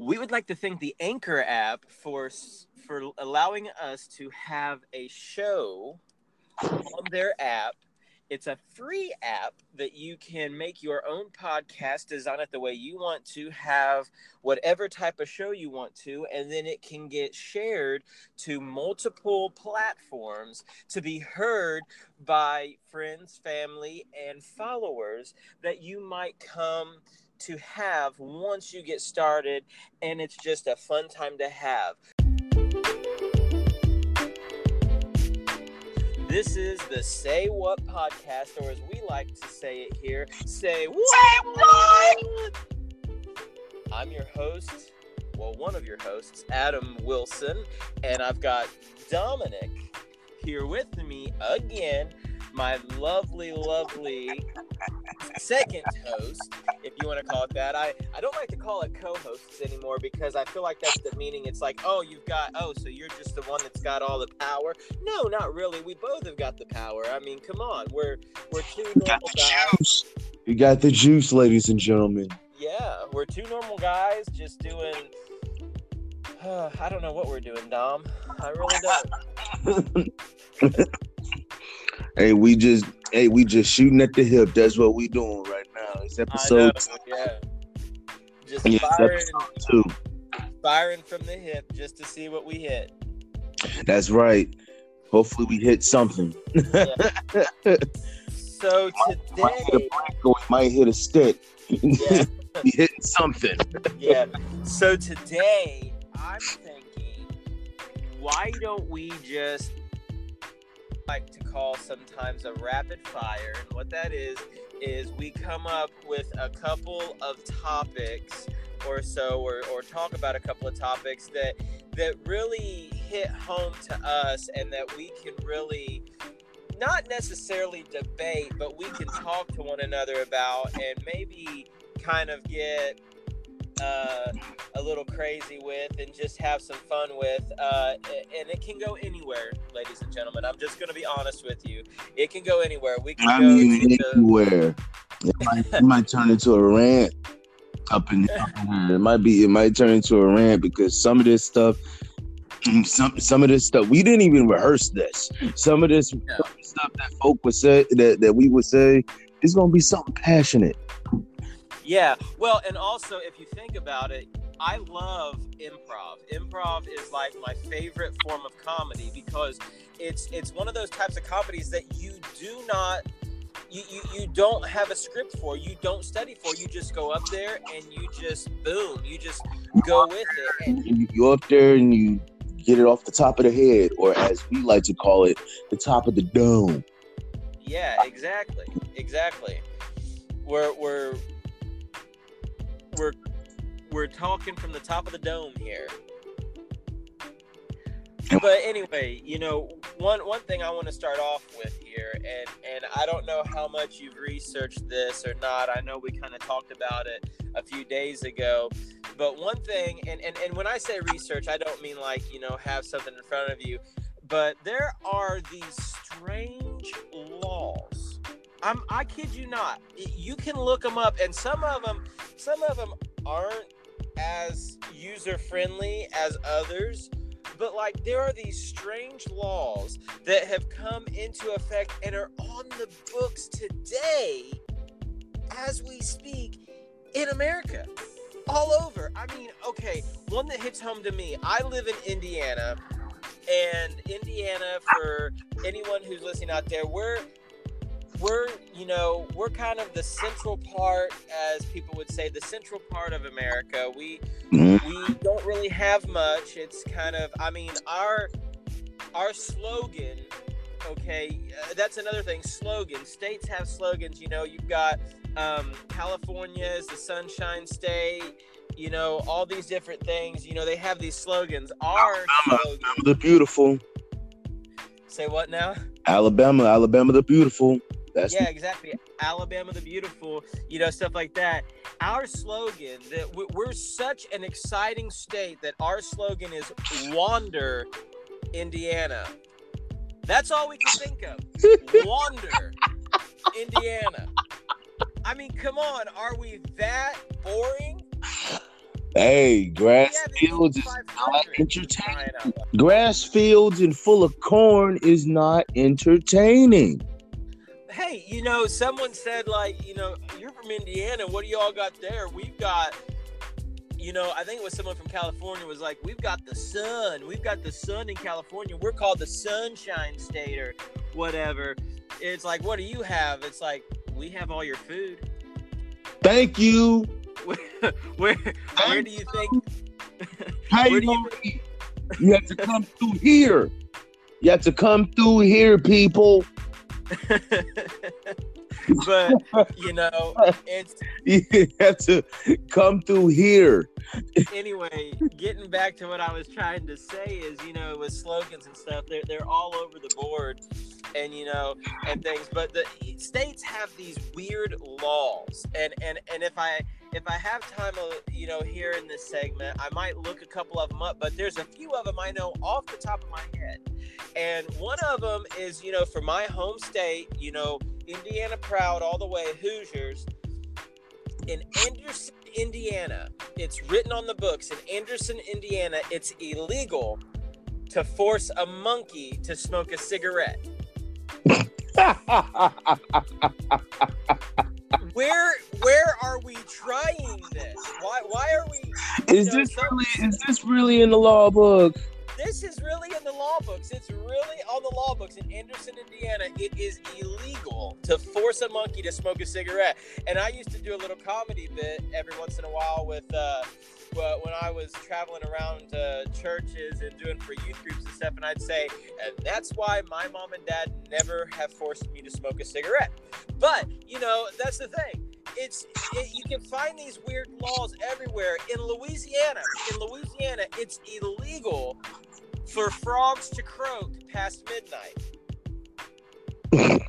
We would like to thank the Anchor app for for allowing us to have a show on their app. It's a free app that you can make your own podcast, design it the way you want to, have whatever type of show you want to, and then it can get shared to multiple platforms to be heard by friends, family, and followers that you might come to have once you get started, and it's just a fun time to have. This is the Say What podcast, or as we like to say it here, Say What? I'm your host, well, one of your hosts, Adam Wilson, and I've got Dominic here with me again my lovely, lovely second host, if you want to call it that. I, I don't like to call it co-hosts anymore because I feel like that's the meaning. It's like, oh, you've got, oh, so you're just the one that's got all the power. No, not really. We both have got the power. I mean, come on, we're we're two normal guys. You got the juice, ladies and gentlemen. Yeah, we're two normal guys just doing. Uh, I don't know what we're doing, Dom. I really don't. Hey, we just hey, we just shooting at the hip. That's what we doing right now. It's episode know, yeah. Just yeah, firing, two. firing from the hip just to see what we hit. That's right. Hopefully we hit something. Yeah. so today might hit, we might hit a stick. Yeah. we hitting something. yeah. So today I'm thinking, why don't we just like to call sometimes a rapid fire. And what that is, is we come up with a couple of topics or so, or, or talk about a couple of topics that that really hit home to us and that we can really not necessarily debate, but we can talk to one another about and maybe kind of get uh, a little crazy with and just have some fun with. Uh, and it can go anywhere, ladies and gentlemen. I'm just going to be honest with you. It can go anywhere. We can I go mean, anywhere. It might, it might turn into a rant up in, up in here. It might be. It might turn into a rant because some of this stuff. Some some of this stuff we didn't even rehearse this. Some of this yeah. stuff that folk would say that, that we would say is gonna be something passionate. Yeah. Well, and also if you think about it, I love improv. Improv is like my favorite form of comedy because it's it's one of those types of comedies that you do not you, you, you don't have a script for, you don't study for, you just go up there and you just boom, you just go with it. And you go up there and you get it off the top of the head, or as we like to call it, the top of the dome. Yeah, exactly. Exactly. We're we're we're we're talking from the top of the dome here. But anyway, you know, one one thing I want to start off with here, and and I don't know how much you've researched this or not. I know we kind of talked about it a few days ago, but one thing, and, and and when I say research, I don't mean like you know have something in front of you, but there are these strange laws I'm I kid you not. You can look them up, and some of them, some of them aren't as user friendly as others. But like there are these strange laws that have come into effect and are on the books today, as we speak, in America, all over. I mean, okay, one that hits home to me. I live in Indiana, and Indiana, for anyone who's listening out there, we're we're you know we're kind of the central part as people would say the central part of america. We mm-hmm. we don't really have much. It's kind of i mean our our slogan okay uh, that's another thing slogan. States have slogans you know you've got um, california is the sunshine state you know all these different things. You know they have these slogans. Our slogan, alabama the beautiful. Say what now? Alabama alabama the beautiful that's yeah, exactly. Alabama the beautiful, you know, stuff like that. Our slogan that we're such an exciting state that our slogan is "Wander, Indiana." That's all we can think of. Wander, Indiana. I mean, come on, are we that boring? Hey, grass Yeah, fields is not entertaining. Grass fields and full of corn is not entertaining. Hey, you know, someone said like, you know, you're from Indiana. What do y'all got there? We've got, you know, I think it was someone from California was like, we've got the sun. We've got the sun in California. We're called the Sunshine State or whatever. It's like, what do you have? It's like, we have all your food. Thank you. where, where, where do you think? How you do you- gonna eat? You have to come through here. You have to come through here, people. but you know, it's You have to come through here. anyway, getting back to what I was trying to say is, you know, with slogans and stuff, they're they're all over the board, and you know, and things. But the states have these weird laws, and and and if I if I have time, uh, you know, here in this segment, I might look a couple of them up. But there's a few of them I know off the top of my head, and one of them is, you know, for my home state, you know, Indiana proud all the way, Hoosiers. In Anderson, Indiana, it's written on the books. In Anderson, Indiana, it's illegal to force a monkey to smoke a cigarette. Where where are we trying this? Why why are we is know, this really is this really in the law book? this is really in the law books. It's really on the law books in Anderson, Indiana. It is illegal to force a monkey to smoke a cigarette. And I used to do a little comedy bit every once in a while with uh, well, when I was traveling around uh, churches and doing for youth groups and stuff. And I'd say, and that's why my mom and dad never have forced me to smoke a cigarette. But you know, that's the thing. It's it, you can find these weird laws everywhere. In Louisiana, in Louisiana, it's illegal for frogs to croak past midnight.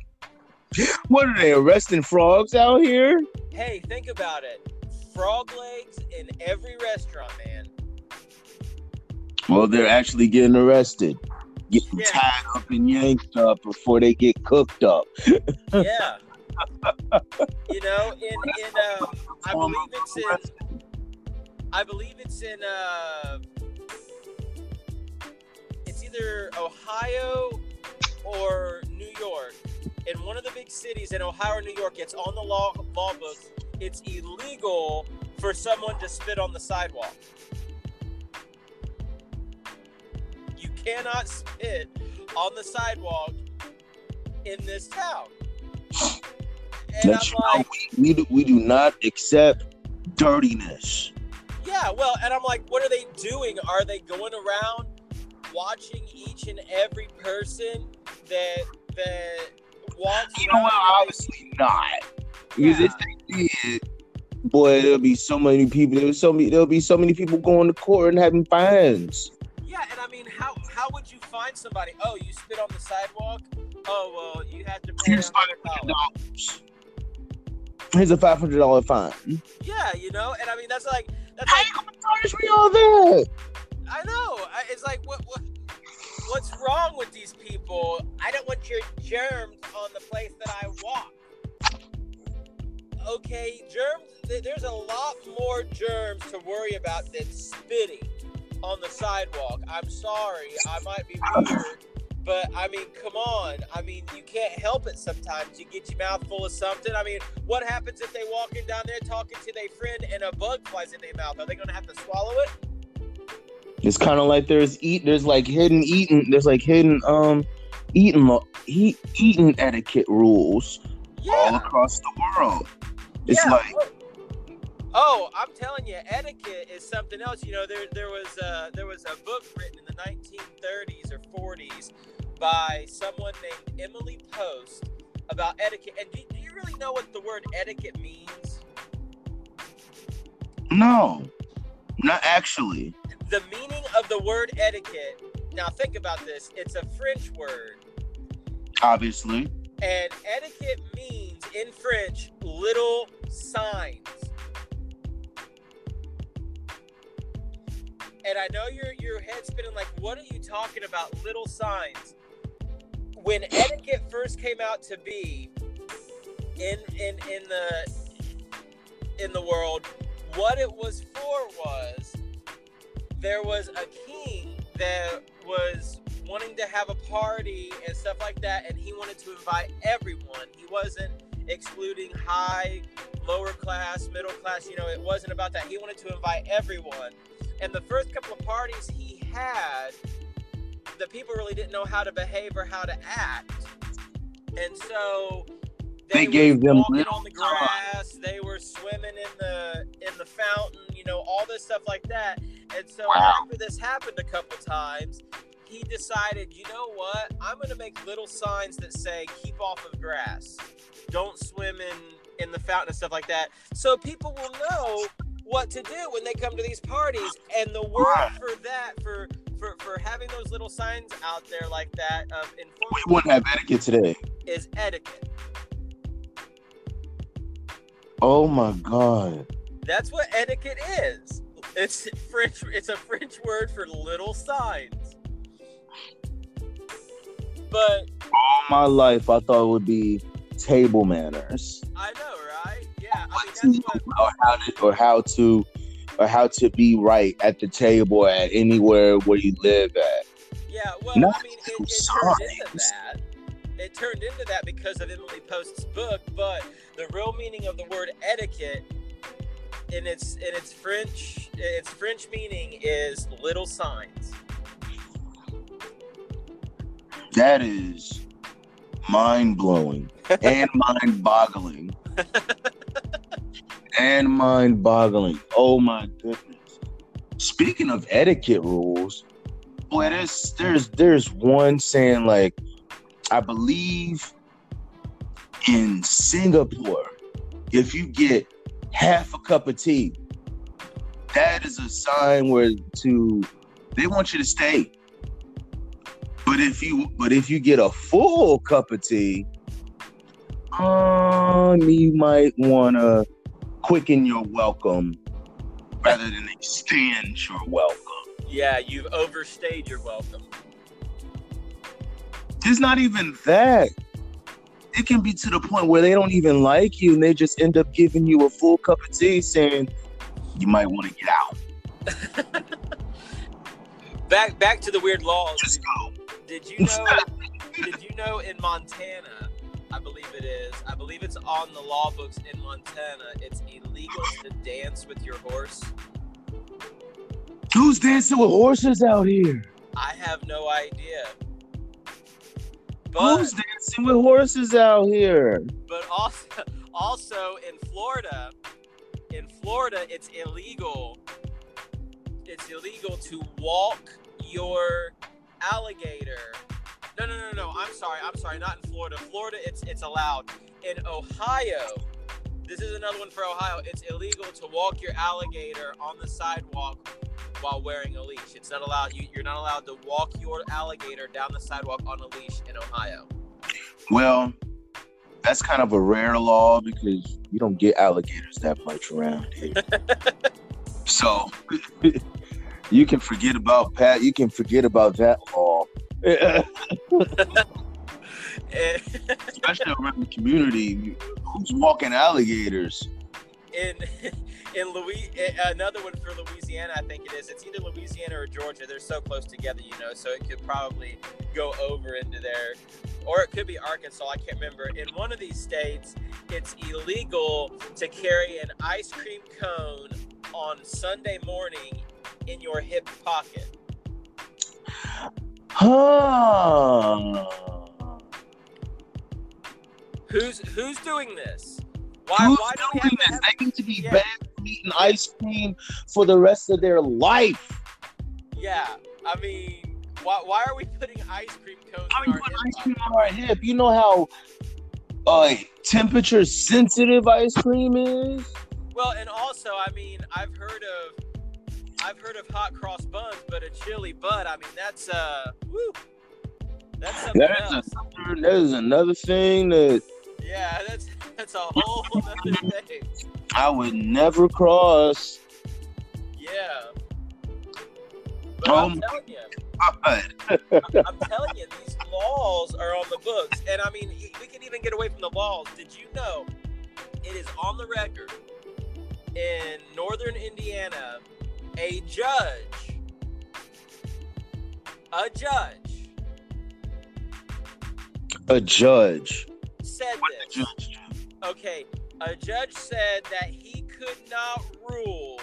What are they arresting frogs out here? Hey, think about it. Frog legs in every restaurant, man. Well, they're actually getting arrested, getting Yeah. tied up and yanked up before they get cooked up. Yeah. you know, in in um, I believe it's in I believe it's in uh it's either Ohio or New York. In one of the big cities in Ohio or New York, it's on the law law books. It's illegal for someone to spit on the sidewalk. You cannot spit on the sidewalk in this town. And That's I'm like, We do, we do not accept dirtiness. Yeah, well, and I'm like, what are they doing? Are they going around watching each and every person that that walks You know what? Obviously not. Because if they did, boy, there'll be so many people. There'll so many. There'll be so many people going to court and having fines. Yeah, and I mean, how how would you find somebody? Oh, you spit on the sidewalk. Oh well, you have to pay five hundred dollars. Here's a five hundred dollar fine. Yeah, you know, and I mean that's like that's How like charge me all that? I know. I- It's like what what what's wrong with these people? I don't want your germs on the place that I walk. Okay, germs. There's a lot more germs to worry about than spitting on the sidewalk. I'm sorry, I might be weird, but I mean, come on. I mean, you can't help it. Sometimes you get your mouth full of something. I mean, what happens if they walking down there talking to their friend and a bug flies in their mouth? Are they gonna have to swallow it? It's kind of like there's eat. There's like hidden eating. There's like hidden um eating eat, eating etiquette rules all across the world. It's Yeah. like Oh, I'm telling you, etiquette is something else. You know, there there was uh, there was a book written in the 1930s or 40s by someone named Emily Post about etiquette. And do, do you really know what the word etiquette means? no, not actually. The meaning of the word etiquette. Now think about this. It's a French word, Obviously, and etiquette means in French little signs. And I know your your head spinning like, what are you talking about? Little signs. When etiquette first came out to be in in in the in the world what it was for was there was a king that was wanting to have a party and stuff like that, and he wanted to invite everyone. He wasn't excluding high, lower class, middle class. You know, it wasn't about that. He wanted to invite everyone. And the first couple of parties he had, the people really didn't know how to behave or how to act. And so they, gave them walking on the grass. They were swimming in the in the fountain. You know, all this stuff like that. And so wow. after this happened a couple times, he decided, you know what? I'm going to make little signs that say "Keep off of grass." Don't swim in in the fountain and stuff like that. So people will know what to do when they come to these parties. And the word for that for for, for having those little signs out there like that um, we wouldn't have etiquette today is etiquette oh my god that's what etiquette is it's french it's a french word for little signs but all my life i thought it would be table manners i know right yeah I mean, what... or how to or how to or how to be right at the table at anywhere where you live at. Yeah, well, Not I mean, it, it turned into that. It turned into that because of Emily Post's book, but the real meaning of the word etiquette in its in its French its French meaning is little signs. That is mind blowing and mind boggling. and mind boggling. Oh my goodness. Speaking of etiquette rules, boy, there's there's there's one saying like I believe in Singapore, if you get half a cup of tea, that is a sign where to they want you to stay. But if you but if you get a full cup of tea, um, you might wanna quicken your welcome rather than extend your welcome. Yeah, you've overstayed your welcome. It's not even that. It can be to the point where they don't even like you and they just end up giving you a full cup of tea saying you might want to get out. back back to the weird laws. Just go. Did you know did you know in Montana I believe it is. I believe it's on the law books in Montana. It's illegal to dance with your horse. Who's dancing with horses out here? I have no idea. But, Who's dancing with horses out here? But also, also in Florida, in Florida, it's illegal. It's illegal to walk your alligator no, no, no, no. I'm sorry. I'm sorry. Not in Florida. Florida, it's it's allowed. In Ohio, this is another one for Ohio. It's illegal to walk your alligator on the sidewalk while wearing a leash. It's not allowed. You, you're not allowed to walk your alligator down the sidewalk on a leash in Ohio. Well, that's kind of a rare law because you don't get alligators that much around here. so you can forget about Pat. You can forget about that law Especially around the community, who's walking alligators? In in Louis, another one for Louisiana, I think it is. It's either Louisiana or Georgia. They're so close together, you know, so it could probably go over into there, or it could be Arkansas. I can't remember. In one of these states, it's illegal to carry an ice cream cone on Sunday morning in your hip pocket. Huh. Who's who's doing this? Why, who's why do we have this? Have... They need to be yeah. banned from eating ice cream for the rest of their life. Yeah, I mean, why, why are we putting ice cream cones? Are we putting ice cream on our hip? You know how uh, temperature sensitive ice cream is. Well, and also, I mean, I've heard of I've heard of hot cross buns, but a chili bud, I mean, that's uh, woo, that's something that is else. Another, that is another thing that. Yeah, that's that's a whole other thing. I would never cross. Yeah. But um, I'm telling you, I'm telling you, these laws are on the books, and I mean, we can even get away from the laws. Did you know it is on the record in northern Indiana, a judge, a judge A judge. said What this. judge? Okay, a judge said that he could not rule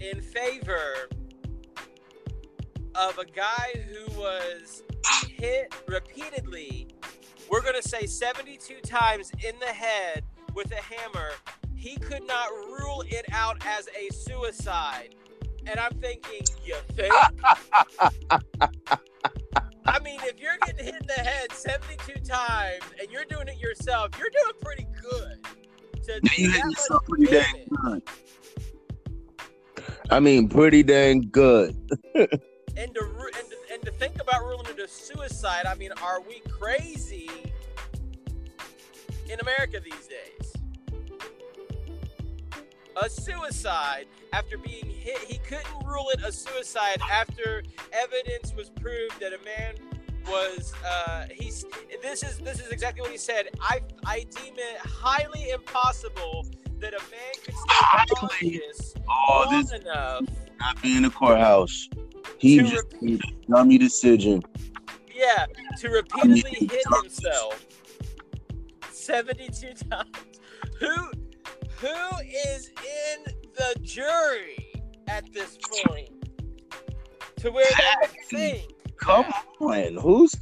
in favor of a guy who was hit repeatedly. We're going to say 72 times in the head with a hammer. He could not rule it out as a suicide. And I'm thinking, you think? I mean, if you're getting hit in the head 72 times and you're doing it yourself, you're doing pretty good. To You hit yourself pretty dang good. I mean, pretty dang good. and to and to, and to think about ruling it a suicide. I mean, are we crazy in America these days? A suicide after being hit. He couldn't rule it a suicide after evidence was proved that a man was uh he's this is this is exactly what he said i i deem it highly impossible that a man could stay conscious Oh, long this enough not be in the courthouse. He just repeat- made a dummy decision. Yeah, to repeatedly hit himself 72 times. Who who is in the jury at this point? To where they think. Come on, who's?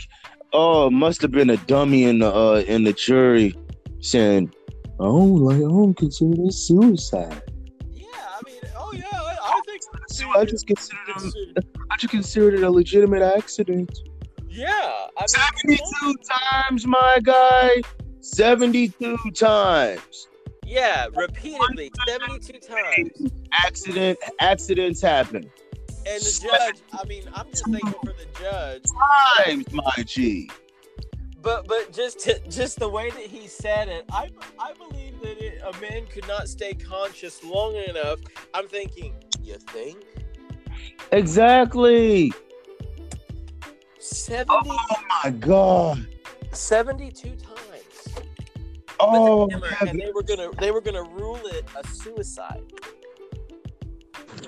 Oh, must have been a dummy in the uh, in the jury saying, "Oh, like I don't consider this suicide. Yeah, I mean, oh yeah, I, I think So I just considered it, I just considered it a legitimate accident." Yeah, I mean, Seventy-two times, my guy. Seventy-two times. Yeah, repeatedly, 72 times. Accident. Accidents happen. And the judge, I mean, I'm just thankful for the judge. Times, my G. But but just to, just the way that he said it, I I believe that it, a man could not stay conscious long enough. I'm thinking, you think Exactly. 70, Oh my God. 72 times Oh, the hammer, and they were gonna they were gonna rule it a suicide.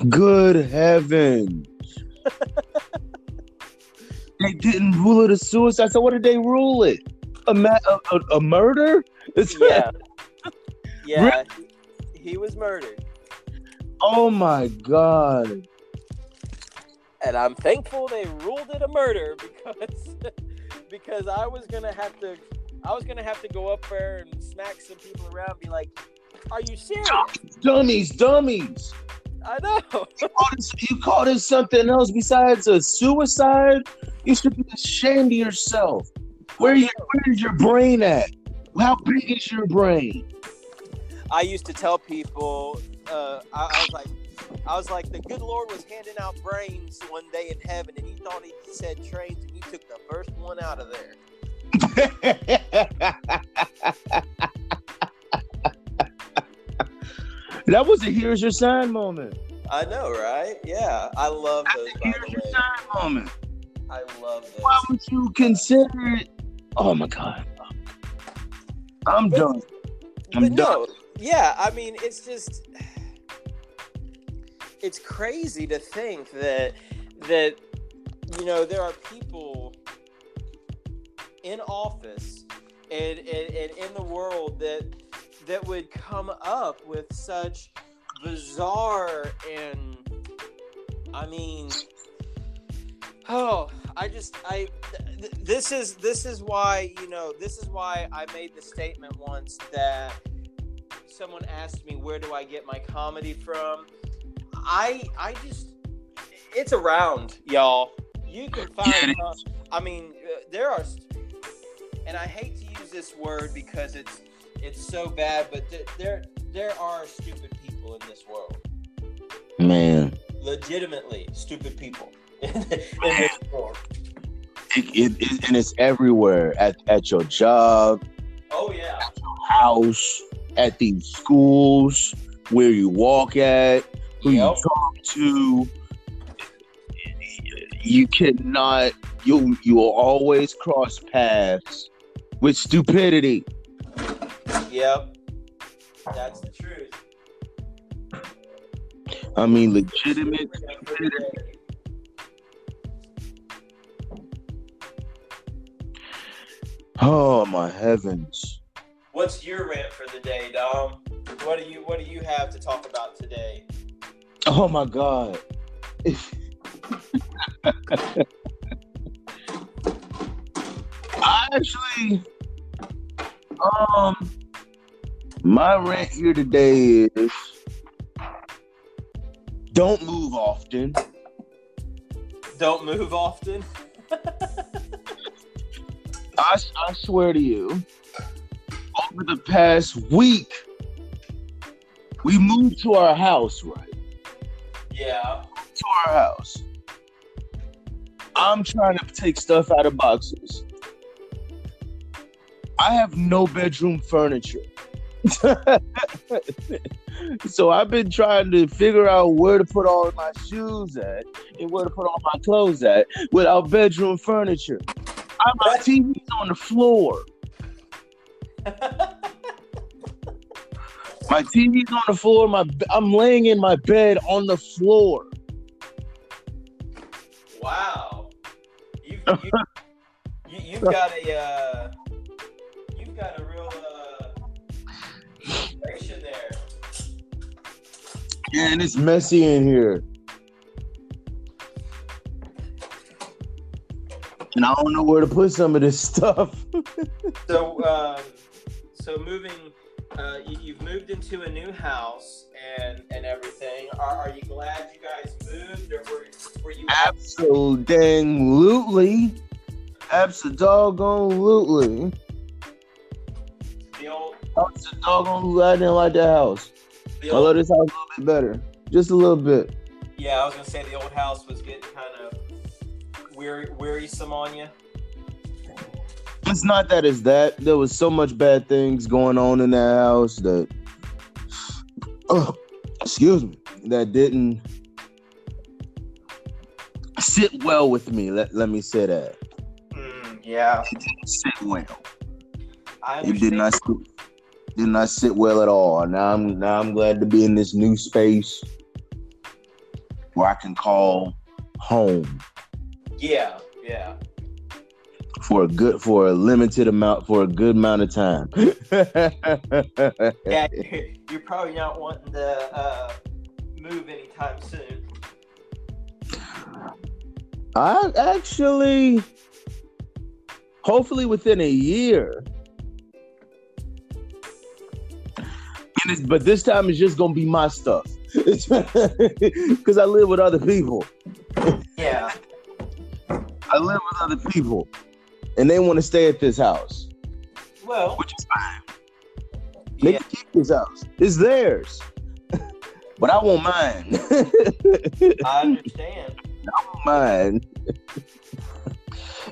good heavens. they didn't rule it a suicide. So what did they rule it? A ma- a, a, a murder? It's Yeah, yeah, he, he was murdered, oh my God. and I'm thankful they ruled it a murder because because I was gonna have to I was gonna have to go up there and smack some people around, and be like, "Are you serious?" Dummies, dummies. I know. You call, this, you call this something else besides a suicide? You should be ashamed of yourself. Where you, where's your brain at? How big is your brain? I used to tell people, uh, I, I was like, I was like, the good Lord was handing out brains one day in heaven, and he thought he said trains, and he took the first one out of there. that was a here's your sign moment. I know, right? Yeah, I love those. Here's your sign moment. I love those. Why would you consider it? Oh my god. I'm But- done. I'm but done. no, yeah, I mean, it's just, it's crazy to think that that you know there are people in office and, and, and in the world that that would come up with such bizarre and I mean oh I just I th- th- this is this is why you know this is why I made the statement once that someone asked me where do I get my comedy from? I I just it's around y'all. You can find Yeah, I mean uh, there are and I hate to use this word because it's it's so bad but th- there there are stupid people in this world Man, legitimately stupid people in this world it, it, it- and it's everywhere at, at your job, oh yeah At your house, at these schools, where you walk at, who Yep. you talk to. You cannot. You you will always cross paths with stupidity. Yep. That's the truth. I mean, legitimate. Oh my heavens! What's your rant for the day, Dom? What do you What do you have to talk about today? Oh my god! I actually, um, my rant here today is don't move often. Don't move often. I, I swear to you, over the past week, we moved to our house, right? Yeah. To our house. I'm trying to take stuff out of boxes. I have no bedroom furniture. so I've been trying to figure out where to put all my shoes at and where to put all my clothes at without bedroom furniture. I, my TV's on the floor. my TV's on the floor. My I'm laying in my bed on the floor. Wow, you've, you, you, you've got a uh, situation there. Man, it's messy in here. and I don't know where to put some of this stuff. so, um, so moving, uh, you, have moved into a new house and and everything. Are, are you glad you guys moved, or were, were you? Absolutely, absolutely. The old. Absolutely, I didn't like that house. I love this house a little bit better, just a little bit. Yeah, I was gonna say the old house was getting kind of weary, wearisome on you? It's not that it's that. There was so much bad things going on in that house that, oh, excuse me, that didn't sit well with me. Let, let me say that. Mm, yeah. It didn't sit well. I. It did not sit, did not sit well at all. Now I'm now I'm glad to be in this new space where I can call home. Yeah, yeah. For a good, for a limited amount, for a good amount of time. yeah, you're probably not wanting to uh, move anytime soon. I actually, hopefully within a year. But this time it's just gonna be my stuff because I live with other people. Yeah. I live with other people, and they want to stay at this house. Well, which is fine. They yeah. can keep this house. It's theirs, but I won't mind. I understand. I won't mind.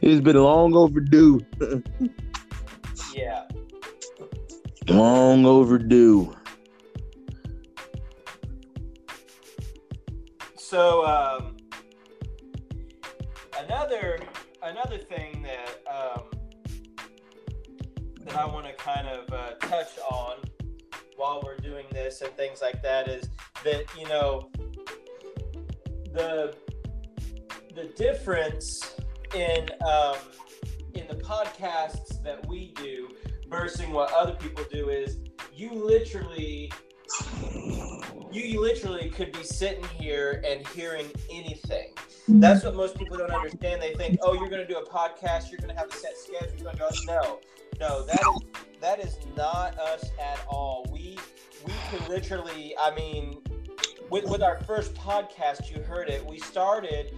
it's been long overdue. yeah. Long overdue. So, um, another another thing that um, that I want to kind of uh, touch on while we're doing this and things like that is that you know the the difference in um, in the podcasts that we do versus what other people do is you literally you, literally could be sitting here and hearing anything that's what most people don't understand. They think, oh, you're going to do a podcast, you're going to have a set schedule. You're going to go, no, no, that is that is not us at all. We we can literally, I mean, with with our first podcast, you heard it. We started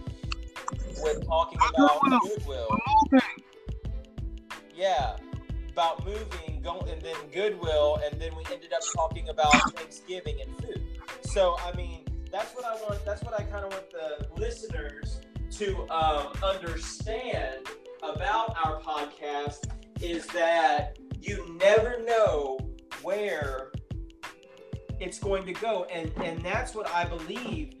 with talking about Goodwill. Yeah, about moving, going, and then Goodwill, and then we ended up talking about Thanksgiving and food. So, I mean that's what I want. That's what I kind of want the listeners to um, understand about our podcast is that you never know where it's going to go, and and that's what I believe.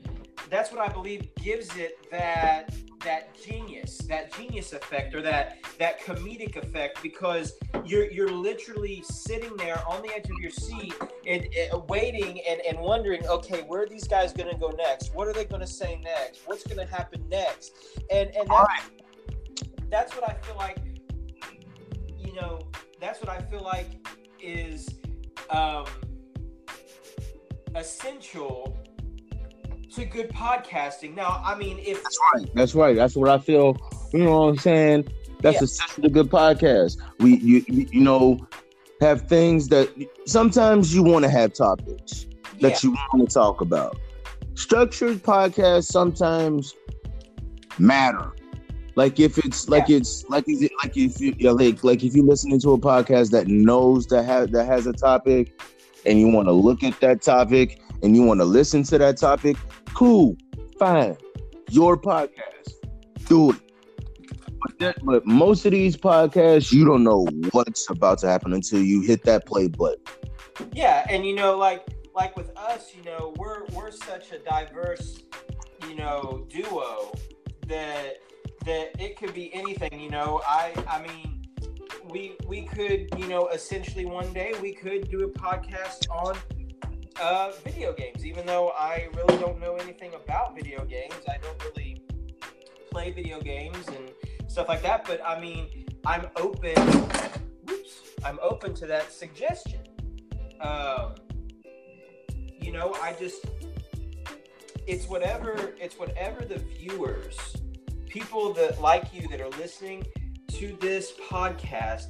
That's what I believe gives it that that genius, that genius effect, or that that comedic effect, because you're you're literally sitting there on the edge of your seat and, and waiting and, and wondering, okay, where are these guys going to go next? What are they going to say next? What's going to happen next? And and that's, that's what I feel like. You know, that's what I feel like is um, essential to good podcasting. Now, I mean, if that's right, that's right. That's what I feel. You know what I'm saying? That's yeah. essential to good podcast. We, you, you know, have things that sometimes you want to have topics that yeah. you want to talk about. Structured podcasts sometimes matter. Like if it's like yeah. it's like is it like if you like like if you're listening to a podcast that knows that has that has a topic and you want to look at that topic and you want to listen to that topic, cool, fine. Your podcast, do it. But, that, but most of these podcasts, you don't know what's about to happen until you hit that play button. Yeah, and you know, like like with us, you know, we're we're such a diverse, you know, duo that that it could be anything. You know, I I mean, we we could you know essentially one day we could do a podcast on uh, video games. Even though I really don't know anything about video games, I don't really play video games and stuff like that. But I mean, I'm open. Whoops, I'm open to that suggestion. Um, you know, I just it's whatever it's whatever the viewers, people that like you that are listening to this podcast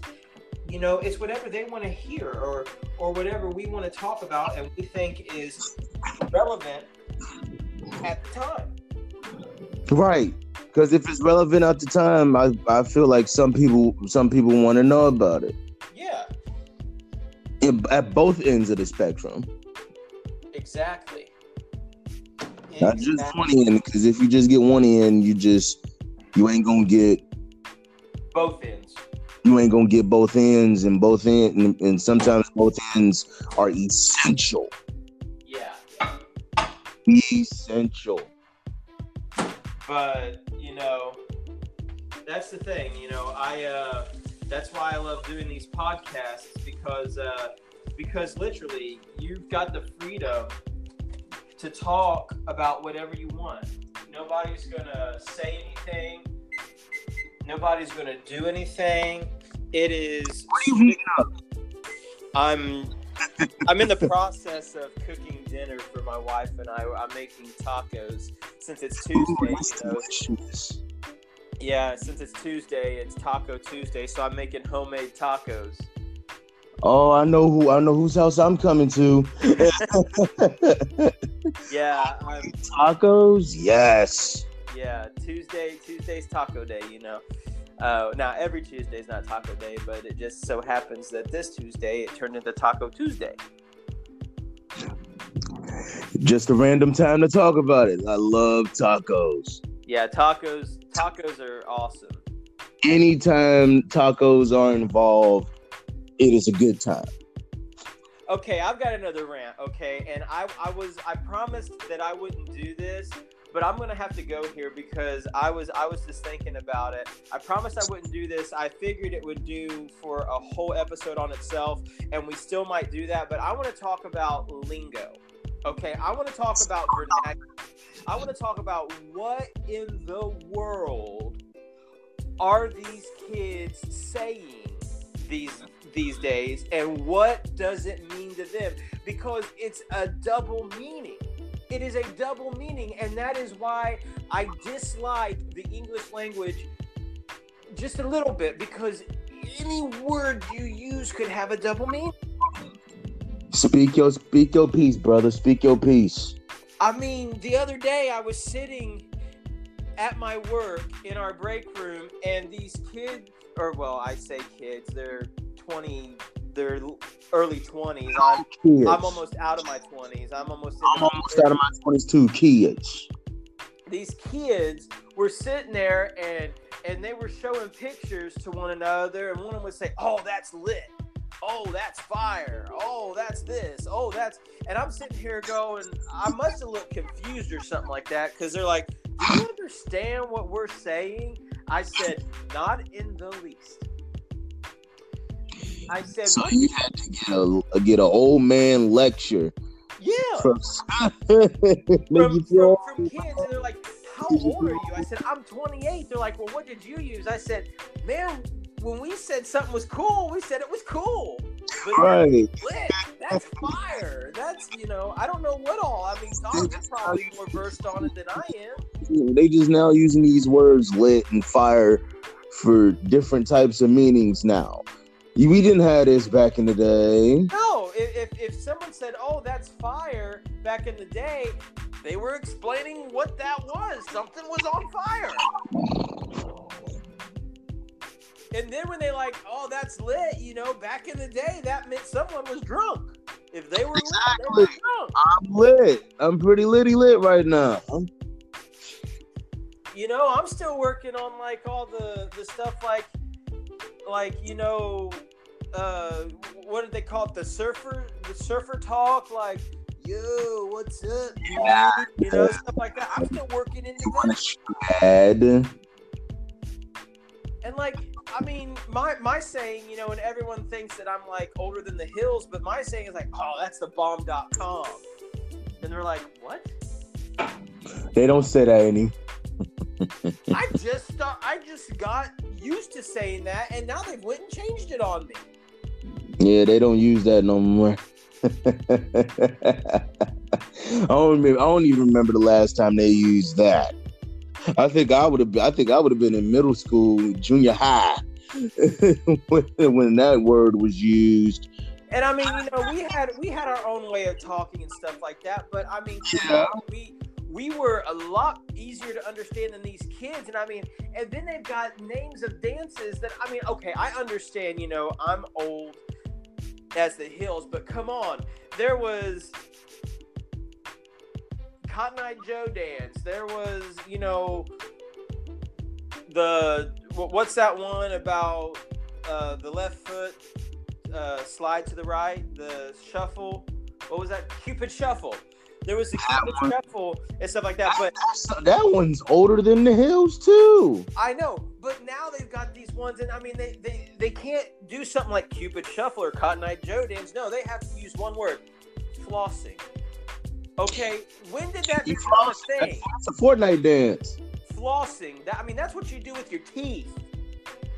you know it's whatever they want to hear or or whatever we want to talk about and we think is relevant at the time. Right because if it's relevant at the time i i feel like some people some people want to know about it. Yeah. At both ends of the spectrum. Exactly. Not exactly. just one end because if you just get one end you just you ain't gonna get both ends you ain't gonna get both ends and both ends and, and sometimes both ends are essential. Yeah. Essential. But you know that's the thing you know i uh that's why i love doing these podcasts because uh because literally you've got the freedom to talk about whatever you want. Nobody's gonna say anything Nobody's gonna do anything. It is. What are you up? I'm. I'm in the process of cooking dinner for my wife and I. I'm making tacos since it's Tuesday. Ooh, you know. Yeah, since it's Tuesday, it's Taco Tuesday, so I'm making homemade tacos. Oh, I know who I know whose house I'm coming to. yeah, I'm, tacos. Yes. Yeah, Tuesday. Tuesday's Taco Day. You know. Uh, now every Tuesday is not Taco Day, but it just so happens that this Tuesday it turned into Taco Tuesday. Just a random time to talk about it. I love tacos. Yeah, tacos. Tacos are awesome. Anytime tacos are involved, it is a good time. Okay, I've got another rant. Okay, and I I was I promised that I wouldn't do this, but I'm gonna have to go here because I was I was just thinking about it. I promised I wouldn't do this. I figured it would do for a whole episode on itself, and we still might do that. But I want to talk about lingo. Okay, I want to talk about vernacular. I want to talk about what in the world are these kids saying these these days, and what does it mean to them? Because it's a double meaning it is a double meaning, and that is why I dislike the English language just a little bit because any word you use could have a double meaning. Speak your speak your piece, brother. Speak your piece. I mean, the other day I was sitting at my work in our break room, and these kids, or well, I say kids, they're 20 their early twenties. I'm, I'm almost out of my twenties. I'm almost. I'm almost out of my twenties too. Kids. These kids were sitting there and and they were showing pictures to one another, and one of them would say, "Oh, that's lit." Oh, that's fire. Oh, that's this. Oh, that's. And I'm sitting here going, I must have looked confused or something like that because they're like, Do you understand what we're saying? I said, Not in the least. I said, So you had to get a get an old man lecture Yeah. from, From, from, from kids, and they're like, How old are you? I said, I'm 28. They're like, Well, what did you use? I said, Man, when we said something was cool, we said it was cool. But right. lit, that's fire. That's, you know, I don't know what all. I mean, Dom is probably more versed on it than I am. They just now using these words lit and fire for different types of meanings now. We didn't have this back in the day. No, if, if, if someone said, "Oh, that's fire," back in the day, they were explaining what that was. Something was on fire. And then when they like, "Oh, that's lit," you know, back in the day, that meant someone was drunk. If they were lit, they were Exactly. drunk. I'm lit. I'm pretty litty lit right now. You know, I'm still working on like all the the stuff like, like you know, uh, what did they call it? The surfer, the surfer talk, like. Yo, what's up? Yeah. You know, stuff like that. I'm still working into You want that. to add? And like, I mean, my my saying, you know, and everyone thinks that I'm like older than the hills, but my saying is like, oh, that's the bomb.com. And they're like, what? They don't say that any. I just start, I just got used to saying that, and now they've went and changed it on me. Yeah, they don't use that no more. I don't remember, I don't even remember the last time they used that. I think I would have. I think I would have been in middle school, junior high, when, when that word was used. And I mean, you know, we had we had our own way of talking and stuff like that, but I mean, Yeah. we we were a lot easier to understand than these kids. And I mean, and then they've got names of dances that I mean, okay, I understand, you know, I'm old as the hills, but come on, there was Cotton Eye Joe dance. There was, you know, the what's that one about uh, the left foot uh, slide to the right, the shuffle. What was that? Cupid shuffle. There was the Cupid one. shuffle and stuff like that. But That one's older than the hills too. I know, but now they've got these ones, and I mean, they they, they can't do something like Cupid Shuffle or Cotton Eye Joe dance. No, they have to use one word: flossing. Okay, when did that You become a thing? It's a Fortnite dance. Flossing. That I mean, that's what you do with your teeth.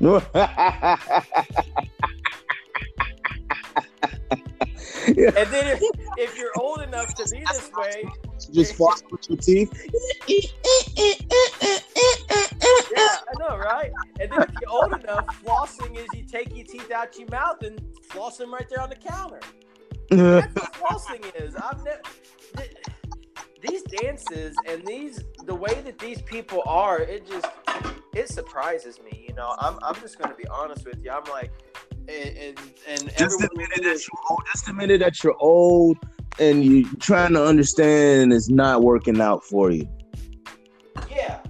yeah, And then if, if you're old enough to be this way, just floss with your teeth. yeah, I know, right? And then if you're old enough, flossing is you take your teeth out your mouth and floss them right there on the counter. That's what flossing is. I've never. Th- these dances and these the way that these people are, it just it surprises me. You know, I'm I'm just gonna be honest with you. I'm like, and and, and just everyone admitted that you're old. Just admitted that you're old and you're trying to understand and it's not working out for you. yeah,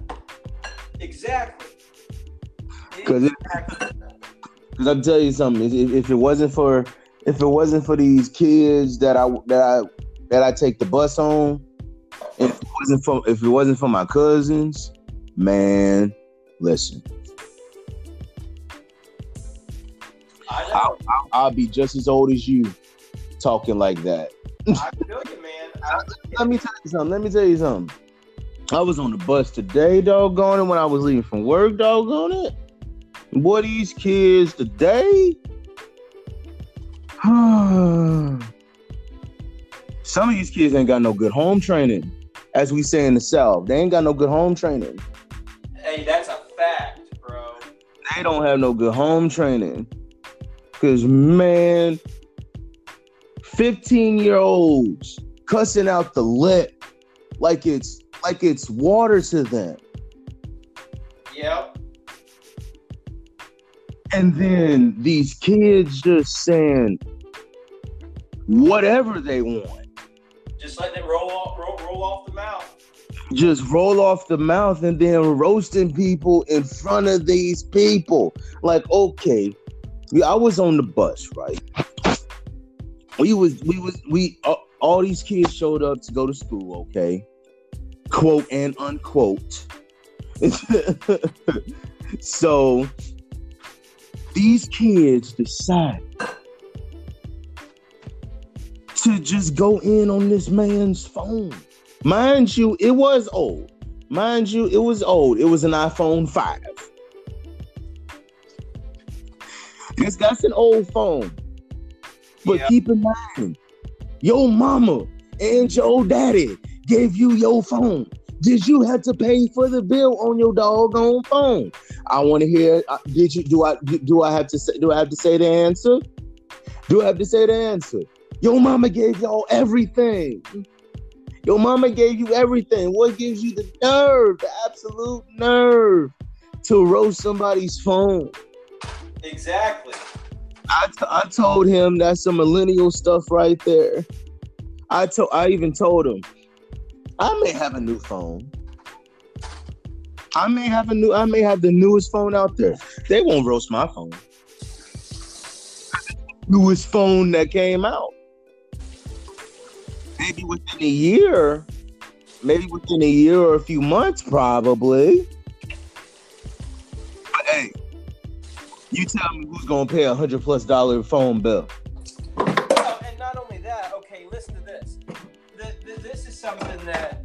exactly. 'Cause it- Exactly. Because I'll tell you something. If, if it wasn't for if it wasn't for these kids that I that I that I take the bus on, if it wasn't for if it wasn't for my cousins, man, listen, I'll, I'll, I'll be just as old as you, talking like that. I feel you, man. I, Let me tell you something. Let me tell you something. I was on the bus today, doggone it, when I was leaving from work, doggone it. Boy, these kids today. Some of these kids ain't got no good home training. As we say in the South, they ain't got no good home training. hey, that's a fact, bro. They don't have no good home training. Cause man, 15 year olds cussing out the lip like it's like it's water to them. Yep. And then these kids just saying whatever they want. Just letting it roll off, roll, roll off the mouth. Just roll off the mouth and then roasting people in front of these people. Like, okay, yeah, I was on the bus, right? We was we was we uh, all these kids showed up to go to school, okay? quote and unquote. so these kids decide to just go in on this man's phone. Mind you, it was old. Mind you, it was old. It was an iPhone 5. That's, that's an old phone. But Yeah. keep in mind, your mama and your daddy gave you your phone. Did you have to pay for the bill on your doggone phone? I want to hear. uh, Did you? Do I? Do I have to say? Do I have to say the answer? Do I have to say the answer? Your mama gave y'all everything. Your mama gave you everything. What gives you the nerve, the absolute nerve, to roast somebody's phone? Exactly. I, t- I told him that's some millennial stuff right there. I told I even told him I may have a new phone. I may have a new I may have the newest phone out there. They won't roast my phone. Newest phone that came out. Maybe within a year. Maybe within a year or a few months, probably. You tell me who's gonna pay a hundred plus dollar phone bill. Well, and not only that, okay, listen to this. The, the, this is something that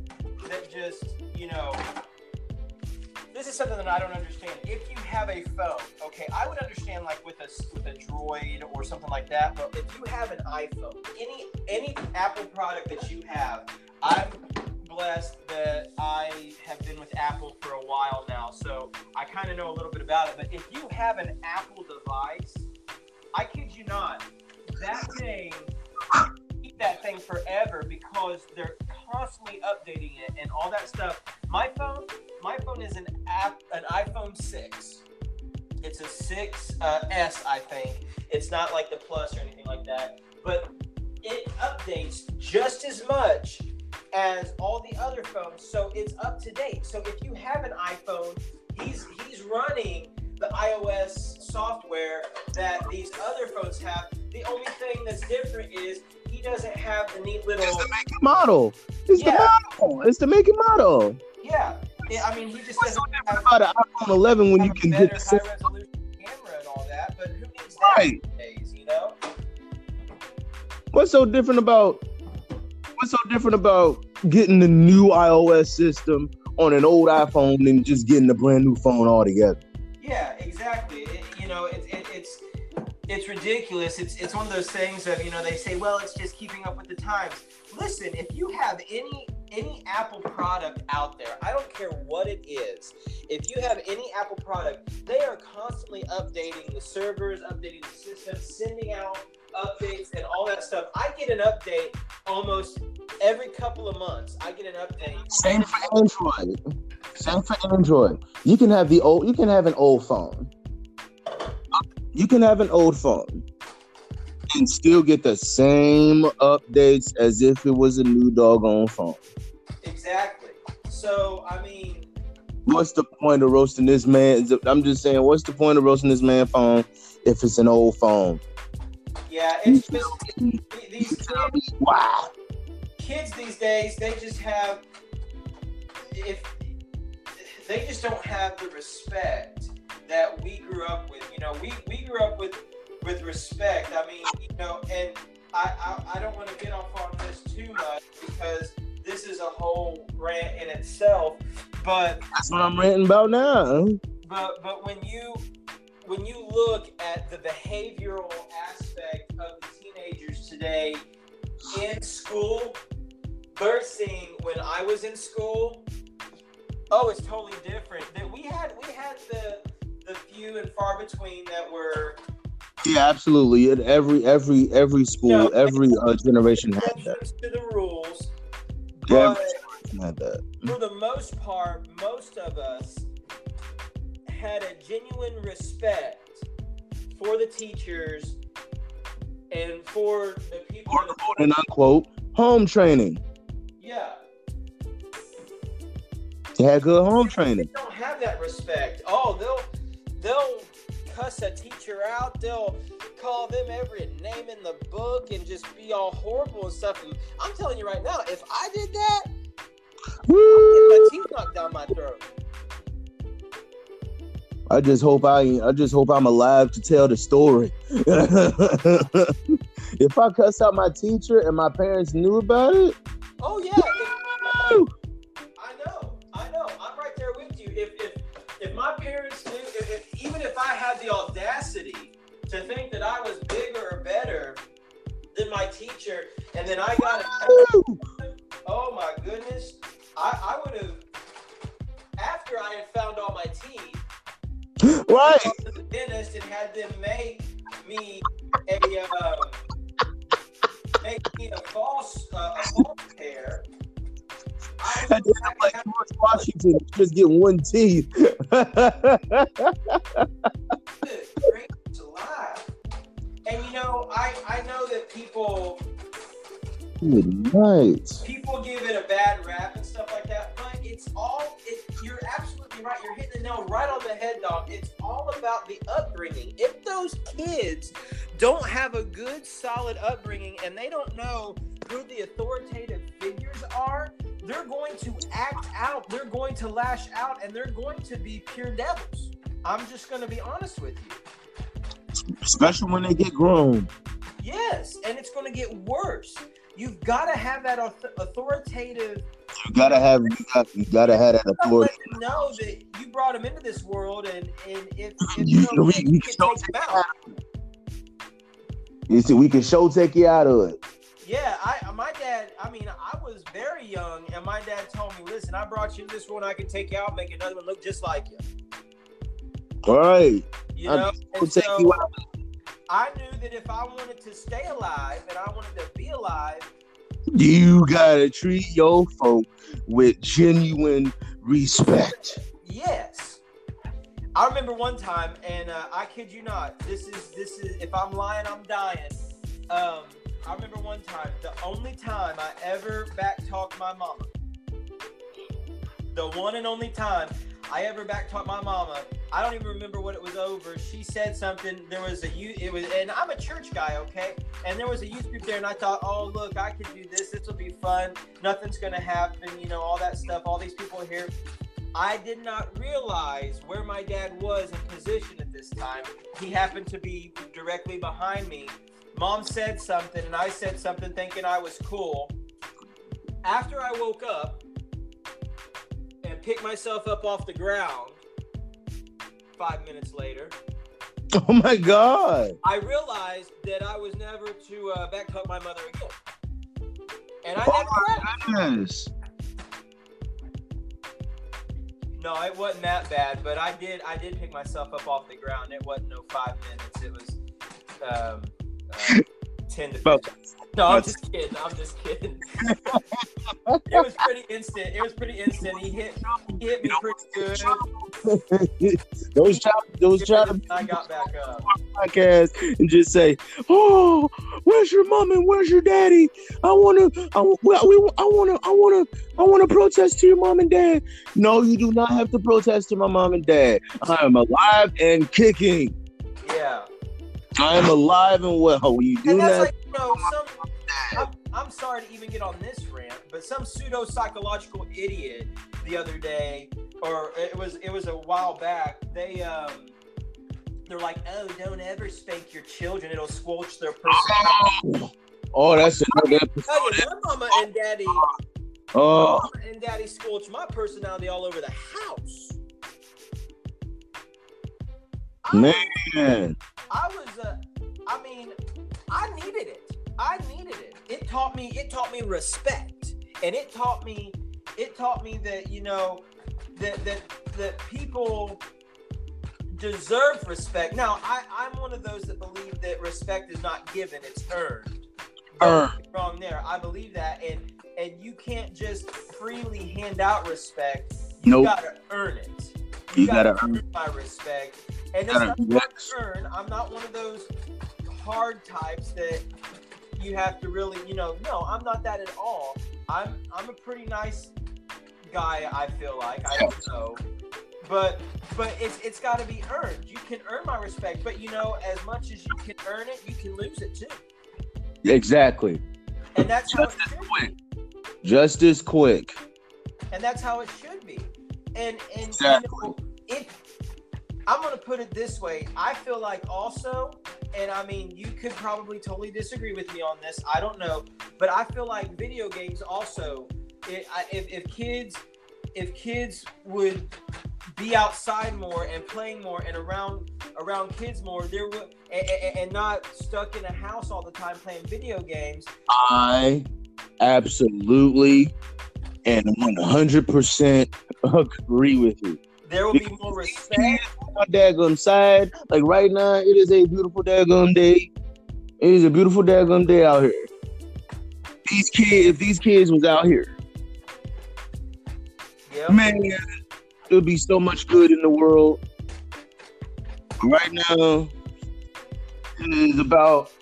that just you know. This is something that I don't understand. If you have a phone, okay, I would understand like with a with a Droid or something like that. But if you have an iPhone, any any Apple product that you have, I'm blessed that I have been with Apple for a while now, so I kind of know a little bit about it. But if you have an Apple device, I kid you not, that thing keep that thing forever because they're constantly updating it and all that stuff. My phone, my phone is an app, an iPhone six. It's a six uh, S, I think. It's not like the plus or anything like that, but it updates just as much as all the other phones, so it's up to date. So if you have an iPhone, he's he's running the iOS software that these other phones have. The only thing that's different is he doesn't have the neat little It's the make and model. It's Yeah. the model. It's the make and model. yeah. Yeah, I mean, he just What's doesn't different have, about an iPhone 11 when you can get the high same- resolution camera and all that. But who needs that Right. these days? You know? What's so different about what's so different about getting the new iOS system on an old iPhone than just getting a brand new phone altogether? Yeah, exactly. It, you know, it, it, it's it's ridiculous. It's it's one of those things of you know they say, well, it's just keeping up with the times. Listen, if you have any any Apple product out there, I don't care what it is. If you have any Apple product, they are constantly updating the servers, updating the system, sending out updates and all that stuff. I get an update almost every couple of months. I get an update. Same for Android. Same for Android. You can have the old you can have an old phone. You can have an old phone and still get the same updates as if it was a new doggone phone. Exactly. So I mean, What's the point of roasting this man? I'm just saying, what's the point of roasting this man phone if it's an old phone? yeah, it's just these kids, why? kids these days they just have if they just don't have the respect that we grew up with you know we we grew up with with respect i mean you know and i i, I don't want to get off on this too much because this is a whole rant in itself but That's what I'm ranting about now. but but when you when you look at the behavioral aspect of the teenagers today in school versus when I was in school, oh, it's totally different. That we had we had the the few and far between that were Yeah, absolutely. At every every every school, every uh, generation had that. to the rules, but had that. for the most part, most of us had a genuine respect for the teachers and for the people. Or quote and unquote home training. yeah, They had good home training. they don't have that respect. Oh, they'll they'll cuss a teacher out. They'll call them every name in the book and just be all horrible and stuff. And I'm telling you right now, if I did that, I'd Get my teeth knocked down my throat. I just hope I I just hope I'm alive to tell the story. if I cuss out my teacher and my parents knew about it, Oh yeah. The audacity to think that I was bigger or better than my teacher, and then I got oh my goodness, I, I would have after I had found all my teeth, right? gone to the dentist and had them make me a um, make me a false uh, a false pair. I I did it like George Washington, just get one teeth. Great alive. And you know, I I know that people Good night. people give it a bad rap and stuff like that, but it's all it, you're absolutely right. You're hitting the nail right on the head, dog. It's all about the upbringing. If those kids don't have a good, solid upbringing and they don't know who the authoritative figures are, they're going to act out. They're going to lash out, and they're going to be pure devils. I'm just going to be honest with you. Especially when they get grown. Yes, and it's going to get worse. You've got to have that authoritative. You gotta have you, got, you gotta have that Let authority. them know that you brought them into this world, and and if, if You- know, we- you we can don't take them out. You see, we can show take you out of it. Yeah, I my dad. I mean, I was very young, and my dad told me, "Listen, I brought you this world. I can take you out, make another one look just like you." All right. You know, take so you out. I knew that if I wanted to stay alive and I wanted to be alive, You gotta treat your folk with genuine respect. Yes. I remember one time, and uh, I kid you not, this is this is if I'm lying, I'm dying. Um, I remember one time, the only time I ever back talked my mama, the one and only time I ever back talked my mama. I don't even remember what it was over. She said something. There was a youth. It was, and I'm a church guy, okay. And there was a youth group there, and I thought, oh look, I could do this. This will be fun. Nothing's gonna happen. You know, all that stuff. All these people here. I did not realize where my dad was in position at this time. He happened to be directly behind me. Mom said something, and I said something thinking I was cool. After I woke up picked myself up off the ground, five minutes later, Oh my god. I realized that I was never to uh, back talk my mother again. And I Oh never did. Yes. No, it wasn't that bad, but I did. I did pick myself up off the ground. It wasn't no five minutes. It was um, uh, ten to About- fifteen. No, I'm just kidding. I'm just kidding. it was pretty instant. It was pretty instant. He hit. He hit me pretty good. those try, those try to I got back up. podcast and just say, "Oh, where's your mom and where's your daddy? I wanna, I, we, I wanna, I wanna, I wanna protest to your mom and dad." No, you do not have to protest to my mom and dad. I am alive and kicking. Yeah. I am alive and well. You do And that's not. like, you know, some. I'm, I'm sorry to even get on this rant, but some pseudo psychological idiot the other day, or it was it was a while back. They um, they're like, oh, don't ever spank your children; it'll squelch their personality. oh, that's another episode. Tell you, my mama and daddy, Oh, mama and daddy squelched my personality all over the house. I man. I was uh, I mean, I needed it. I needed it. It taught me it taught me respect. And it taught me it taught me that, you know, that that that people deserve respect. Now, I, I'm one of those that believe that respect is not given, it's earned. Me wrong there. I believe that and and you can't just freely hand out respect. You Nope. gotta earn it. You gotta earn my respect. And it's not hard. I'm not one of those hard types that you have to really, you know, no, I'm not that at all. I'm I'm a pretty nice guy, I feel like. I don't know. But but it's it's gotta be earned. You can earn my respect, but you know, as much as you can earn it, you can lose it too. Exactly. And that's how it Just as should quick. be. Just as quick. and that's how it should be. And and Exactly. you know, it. I'm gonna put it this way. I feel like also, and I mean, you could probably totally disagree with me on this. I don't know, but I feel like video games also. It, I, if, if kids, if kids would be outside more and playing more and around around kids more, there would and, and, and not stuck in a house all the time playing video games. I absolutely and 100% agree with you. There will be more respect. My daggum side, like right now, it is a beautiful daggum day. It is a beautiful daggum day out here. These kids, if these kids was out here, Yep. man, there would be so much good in the world. Right now, it is about,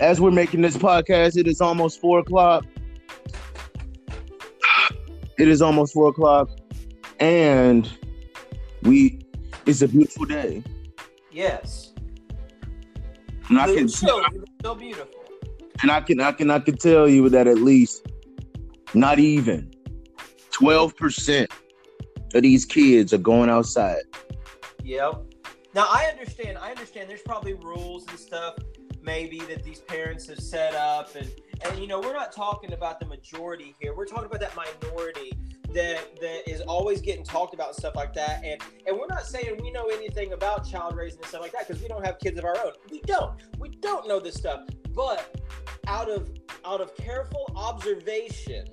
as we're making this podcast, it is almost four o'clock. It is almost four o'clock, and we, it's a beautiful day. Yes. And I can, It's so, so beautiful. and I can, I can, I can tell you that at least, not even twelve percent of these kids are going outside. Yep. Now I understand. I understand. There's probably rules and stuff, maybe that these parents have set up, and and you know we're not talking about the majority here. We're talking about that minority that that is always getting talked about and stuff like that. And and we're not saying we know anything about child raising and stuff like that because we don't have kids of our own. We don't. We don't know this stuff. But out of out of careful observation,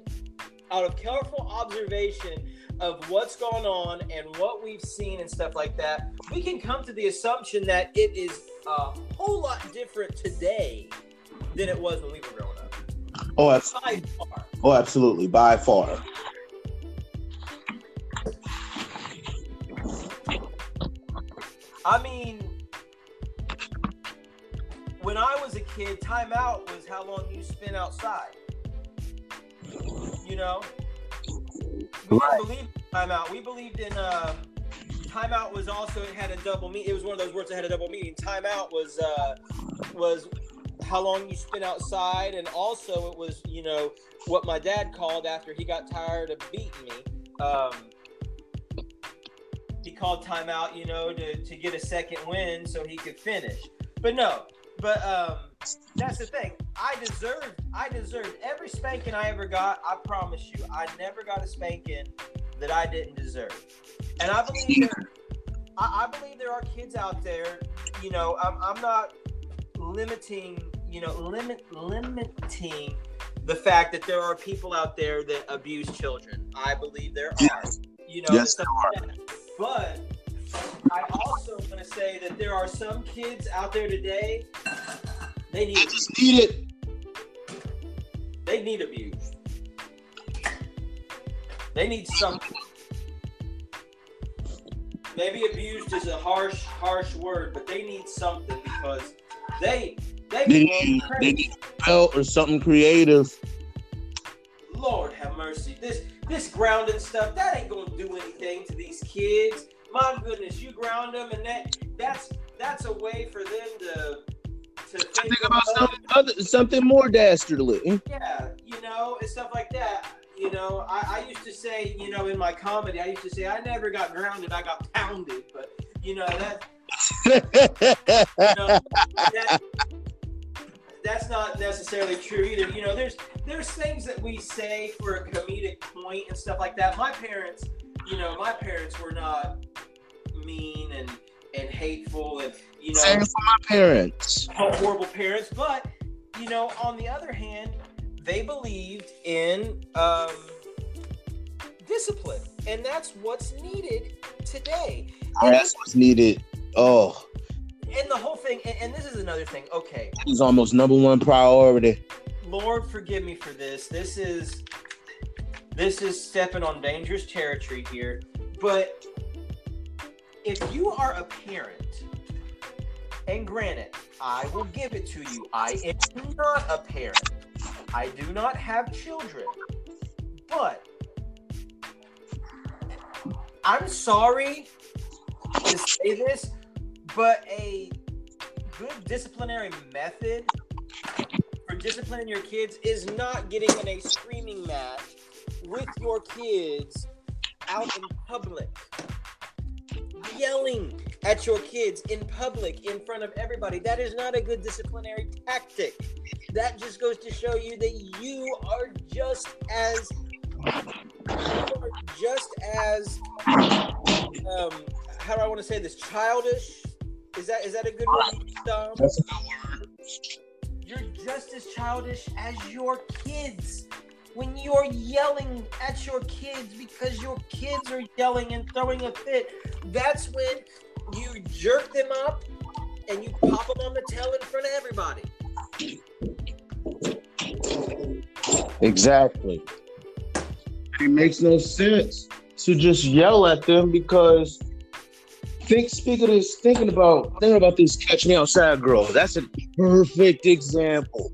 out of careful observation of what's going on and what we've seen and stuff like that, we can come to the assumption that it is a whole lot different today than it was when we were growing up. Oh, abs- By far. oh, absolutely, by far. I mean, when I was a kid, timeout was how long you spent outside. You know, we Right. didn't believe in timeout. We believed in um, timeout was also it had a double mean. It was one of those words that had a double meaning. Timeout was uh, was how long you spent outside, and also it was you know what my dad called after he got tired of beating me. Um, he called timeout, you know, to, to get a second win so he could finish. But no, but um, that's the thing. I deserved, I deserved every spanking I ever got. I promise you, I never got a spanking that I didn't deserve. And I believe there, I, I believe there are kids out there. You know, I'm, I'm not limiting, you know, limit limiting the fact that there are people out there that abuse children. I believe there are. You know, Yes, like that. But I also want to say that there are some kids out there today. They need I just need it. they need abuse. They need something. Maybe abused is a harsh, harsh word, but they need something because they they They need, they need belt or something creative. Lord have mercy. This this grounding stuff that ain't gonna do anything to these kids. My goodness, you ground them, and that that's that's a way for them to to think, Think about something other, something more dastardly. Yeah, you know, and stuff like that. You know, I, I used to say, you know, in my comedy, I used to say I never got grounded, I got pounded. But you know that, you know, that that's not necessarily true either. You know, there's there's things that we say for a comedic point and stuff like that. My parents, you know, my parents were not mean and and hateful and you know Same for my parents. horrible parents, but you know, on the other hand, they believed in um, discipline, and that's what's needed today. And, That's what's needed. Oh, and the whole thing, and, and this is another thing. Okay, he's almost number one priority. Lord, forgive me for this. This is this is stepping on dangerous territory here, but if you are a parent, and granted, I will give it to you, I am not a parent. I do not have children, but I'm sorry to say this, but a good disciplinary method for disciplining your kids is not getting in a screaming match with your kids out in public, yelling at your kids in public in front of everybody. That is not a good disciplinary tactic. That just goes to show you that you are just as just as um how do I want to say this childish is that is that a good word Dom? That's a good word. You're just as childish as your kids. When you're yelling at your kids because your kids are yelling and throwing a fit, that's when you jerk them up and you pop them on the tail in front of everybody. Exactly. It makes no sense to just yell at them because think speak of this thinking about thinking about this catch me outside girl. That's a perfect example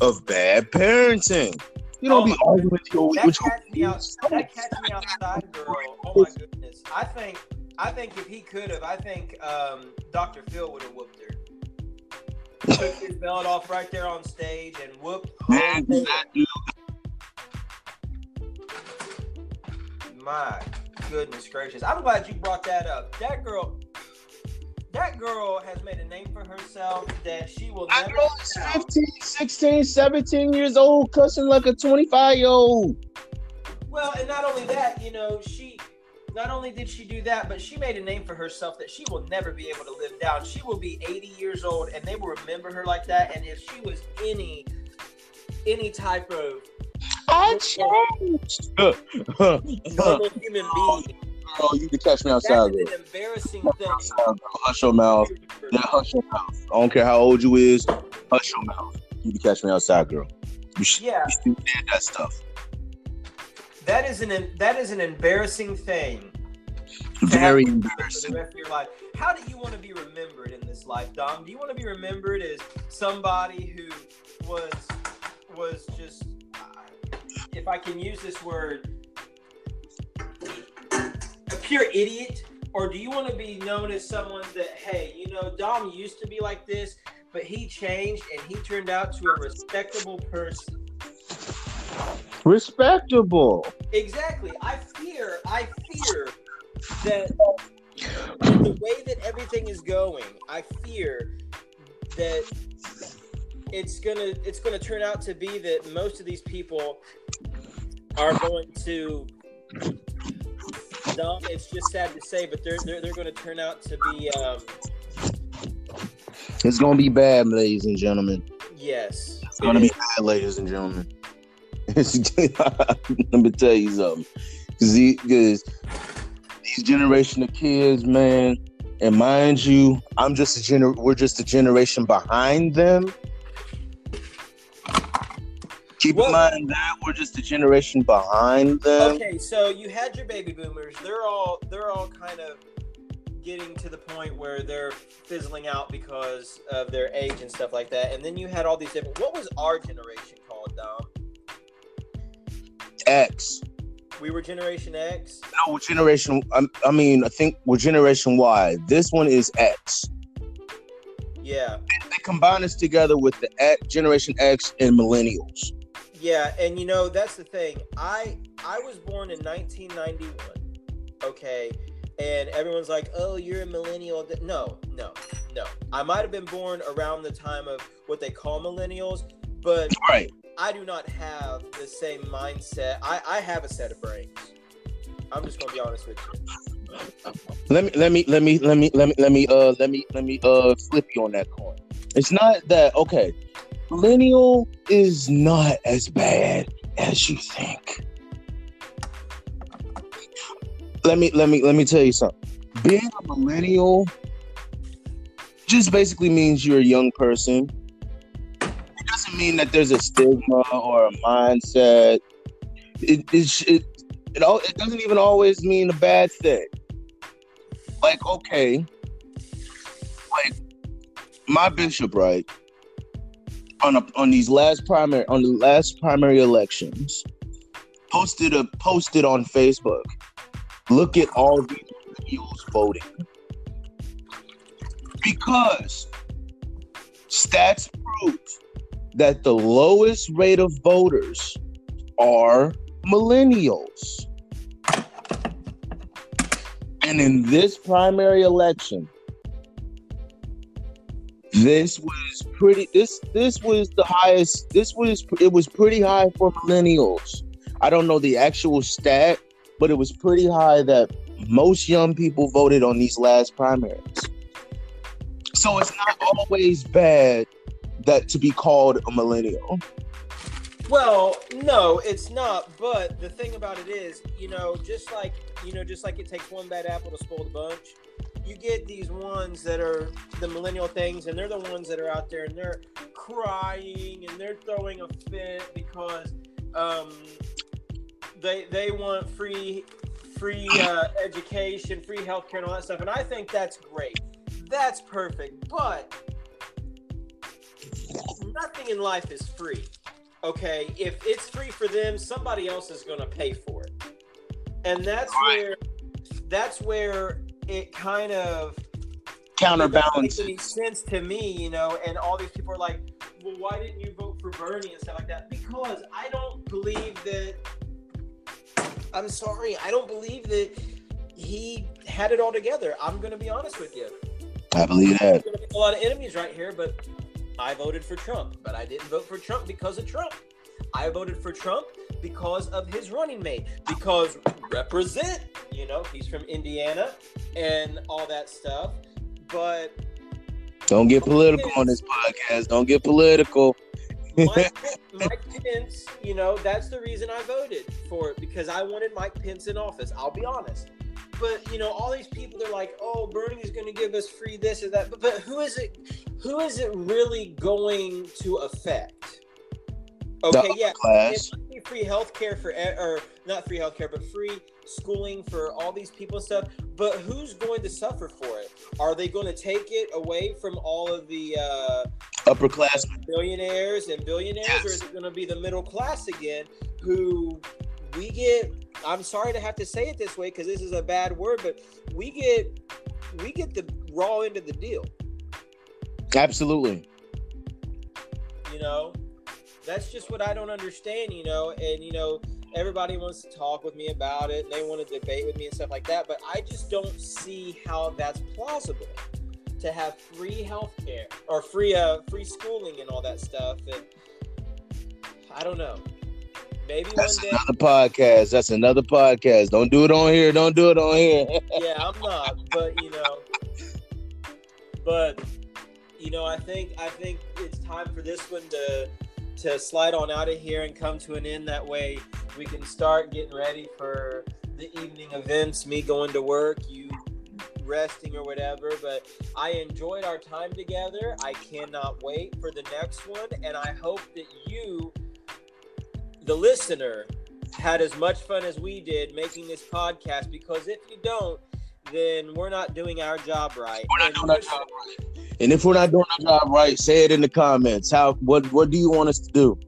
of bad parenting. You don't Oh be arguing with your That with your catch me out, that catch me outside girl. Oh my goodness. I think I think if he could have, I think um, Dr. Phil would have whooped her. Took his belt off right there on stage and whooped man. My goodness gracious. I'm glad you brought that up. That girl that girl has made a name for herself that she will That never girl is get 15, 16, 17 years old, cussing like a 25 year old. Well, and not only that, you know, she not only did she do that, but she made a name for herself that she will never be able to live down. She will be 80 years old and they will remember her like that. And if she was any any type of I changed. normal human being, Girl, you can catch me outside, girl. an embarrassing thing. Hush your mouth. Yeah, hush your mouth. I don't care how old you is. Hush your mouth. You can catch me outside, girl. You should Yeah, you still did that stuff. that is an that is an embarrassing thing Very for the embarrassing. rest of your life. How do you want to be remembered in this life, Dom? Do you want to be remembered as somebody who was was just, if I can use this word, a pure idiot, or do you want to be known as someone that, hey, you know, Dom used to be like this, but he changed and he turned out to a respectable person. Respectable. Exactly. I fear, I fear that the way that everything is going, I fear that it's gonna it's gonna turn out to be that most of these people are going to no, it's just sad to say, but they're they're, they're going to turn out to be um, It's gonna be bad, ladies and gentlemen. yes, It's gonna be bad, ladies and gentlemen. Let me tell you something. Because these generation of kids, man, and mind you, I'm just a gener. We're just a generation behind them. Keep Well- in mind that we're just a generation behind them. Okay, so you had your baby boomers. They're all they're all kind of getting to the point where they're fizzling out because of their age and stuff like that. And then you had all these different. What was our generation called, Dom? X. We were Generation X. No, we're generation. I, I mean, I think we're generation Y. This one is X. Yeah, They combine us together with the X, Generation X and millennials. Yeah, and you know that's the thing. I I was born in 1991. Okay, and everyone's like, "Oh, you're a millennial." No, no, no. I might have been born around the time of what they call millennials, but Right. I do not have the same mindset. I, I have a set of brains. I'm just gonna be honest with you. Let me let me let me let me let me let me uh let me let me uh flip you on that coin. It's not that okay. Millennial is not as bad as you think. Let me let me let me tell you something. Being a millennial just basically means you're a young person. It doesn't mean that there's a stigma or a mindset. It it it, it, all, it doesn't even always mean a bad thing like okay like my bishop right on a, on these last primary on the last primary elections posted a posted on facebook look at all these millennials voting. Because stats prove that the lowest rate of voters are millennials. And in this primary election, this was pretty this this was the highest this was it was pretty high for millennials. I don't know the actual stat, but it was pretty high that most young people voted on these last primaries. So it's not always bad that to be called a millennial. Well, no, it's not. But the thing about it is, you know, just like you know, just like it takes one bad apple to spoil the bunch. You get these ones that are the millennial things, and they're the ones that are out there and they're crying and they're throwing a fit because um, they they want free free uh, education, free healthcare, and all that stuff. And I think that's great. That's perfect. But nothing in life is free. Okay, if it's free for them, somebody else is going to pay for it, and that's where that's where it kind of Counterbalance. It any sense to me, you know. And all these people are like, "Well, why didn't you vote for Bernie and stuff like that?" Because I don't believe that. I'm sorry, I don't believe that he had it all together. I'm going to be honest with you. I believe that. a lot of enemies right here, but I voted for Trump. But I didn't vote for Trump because of Trump. I voted for Trump because of his running mate. Because represent, you know, he's from Indiana and all that stuff. But Don't get political on this podcast. Don't get political. Mike, Mike Pence, you know, that's the reason I voted for it because I wanted Mike Pence in office. I'll be honest. But you know, all these people they're like, "Oh, Bernie's going to give us free this or that," but, but who is it? Who is it really going to affect? Okay, yeah, class. it free healthcare for, or not free healthcare, but free schooling for all these people and stuff. But who's going to suffer for it? Are they going to take it away from all of the? Uh, class billionaires and billionaires, or is it going to be the middle class again? Who we get? I'm sorry to have to say it this way because this is a bad word, but we get we get the raw end of the deal. Absolutely. You know, that's just what I don't understand. You know, and you know everybody wants to talk with me about it and they want to debate with me and stuff like that, but I just don't see how that's plausible to have free healthcare or free uh free schooling and all that stuff and I don't know. Maybe That's one day another podcast. That's another podcast. Don't do it on here. Don't do it on here. yeah, I'm not, but you know, but you know, I think I think it's time for this one to to slide on out of here and come to an end. That way, we can start getting ready for the evening events. Me going to work, you resting or whatever. But I enjoyed our time together. I cannot wait for the next one, and I hope that you, the listener, had as much fun as we did making this podcast. Because if you don't, then we're not doing our job right. We're not And doing our job right. And if we're not doing our job right, say it in the comments. How what what do you want us to do?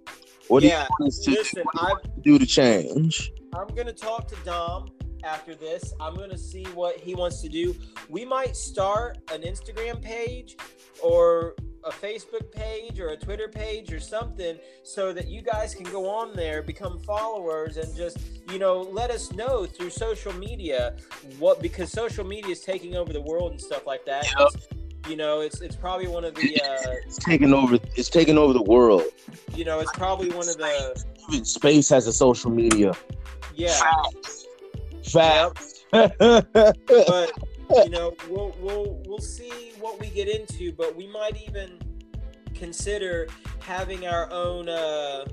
What do you want us to, listen, what do, want us to do to change? I'm gonna talk to Dom after this. I'm gonna see what he wants to do. We might start an Instagram page or a Facebook page or a Twitter page or something so that you guys can go on there, become followers, and just you know let us know through social media what because social media is taking over the world and stuff like that. Yep. You know, it's it's probably one of the uh, It's taking over. It's taking over the world. you know it's probably one of the Even space has a social media. yeah. Facts. but you know we'll we'll we'll see what we get into but we might even consider having our own uh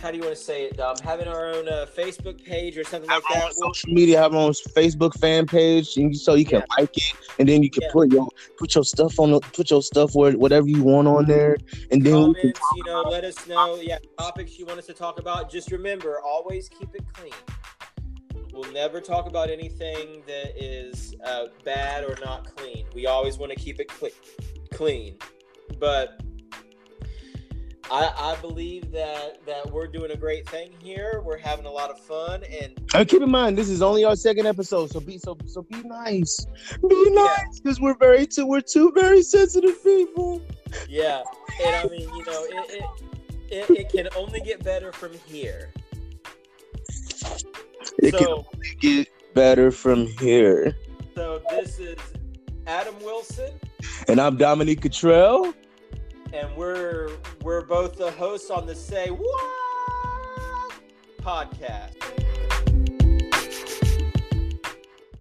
how do you want to say it Dom? having our own uh, facebook page or something like that social media, have our own Facebook fan page, and so you can like it, and then you can Yeah. put your put your stuff on, the, put your stuff where whatever you want on there, and then we can you know let us know yeah topics you want us to talk about just remember always keep it clean we'll never talk about anything that is uh, bad or not clean we always want to keep it cle- clean but I, I believe that that we're doing a great thing here. We're having a lot of fun, and And keep in mind, this is only our second episode, so be so so be nice, be nice, because we're very two we're two very sensitive people. yeah, and I mean, you know, it it, it, it can only get better from here. It can so only get better from here. So this is Adam Wilson, And I'm Dominique Cottrell. and we're we're both the hosts on the Say What podcast.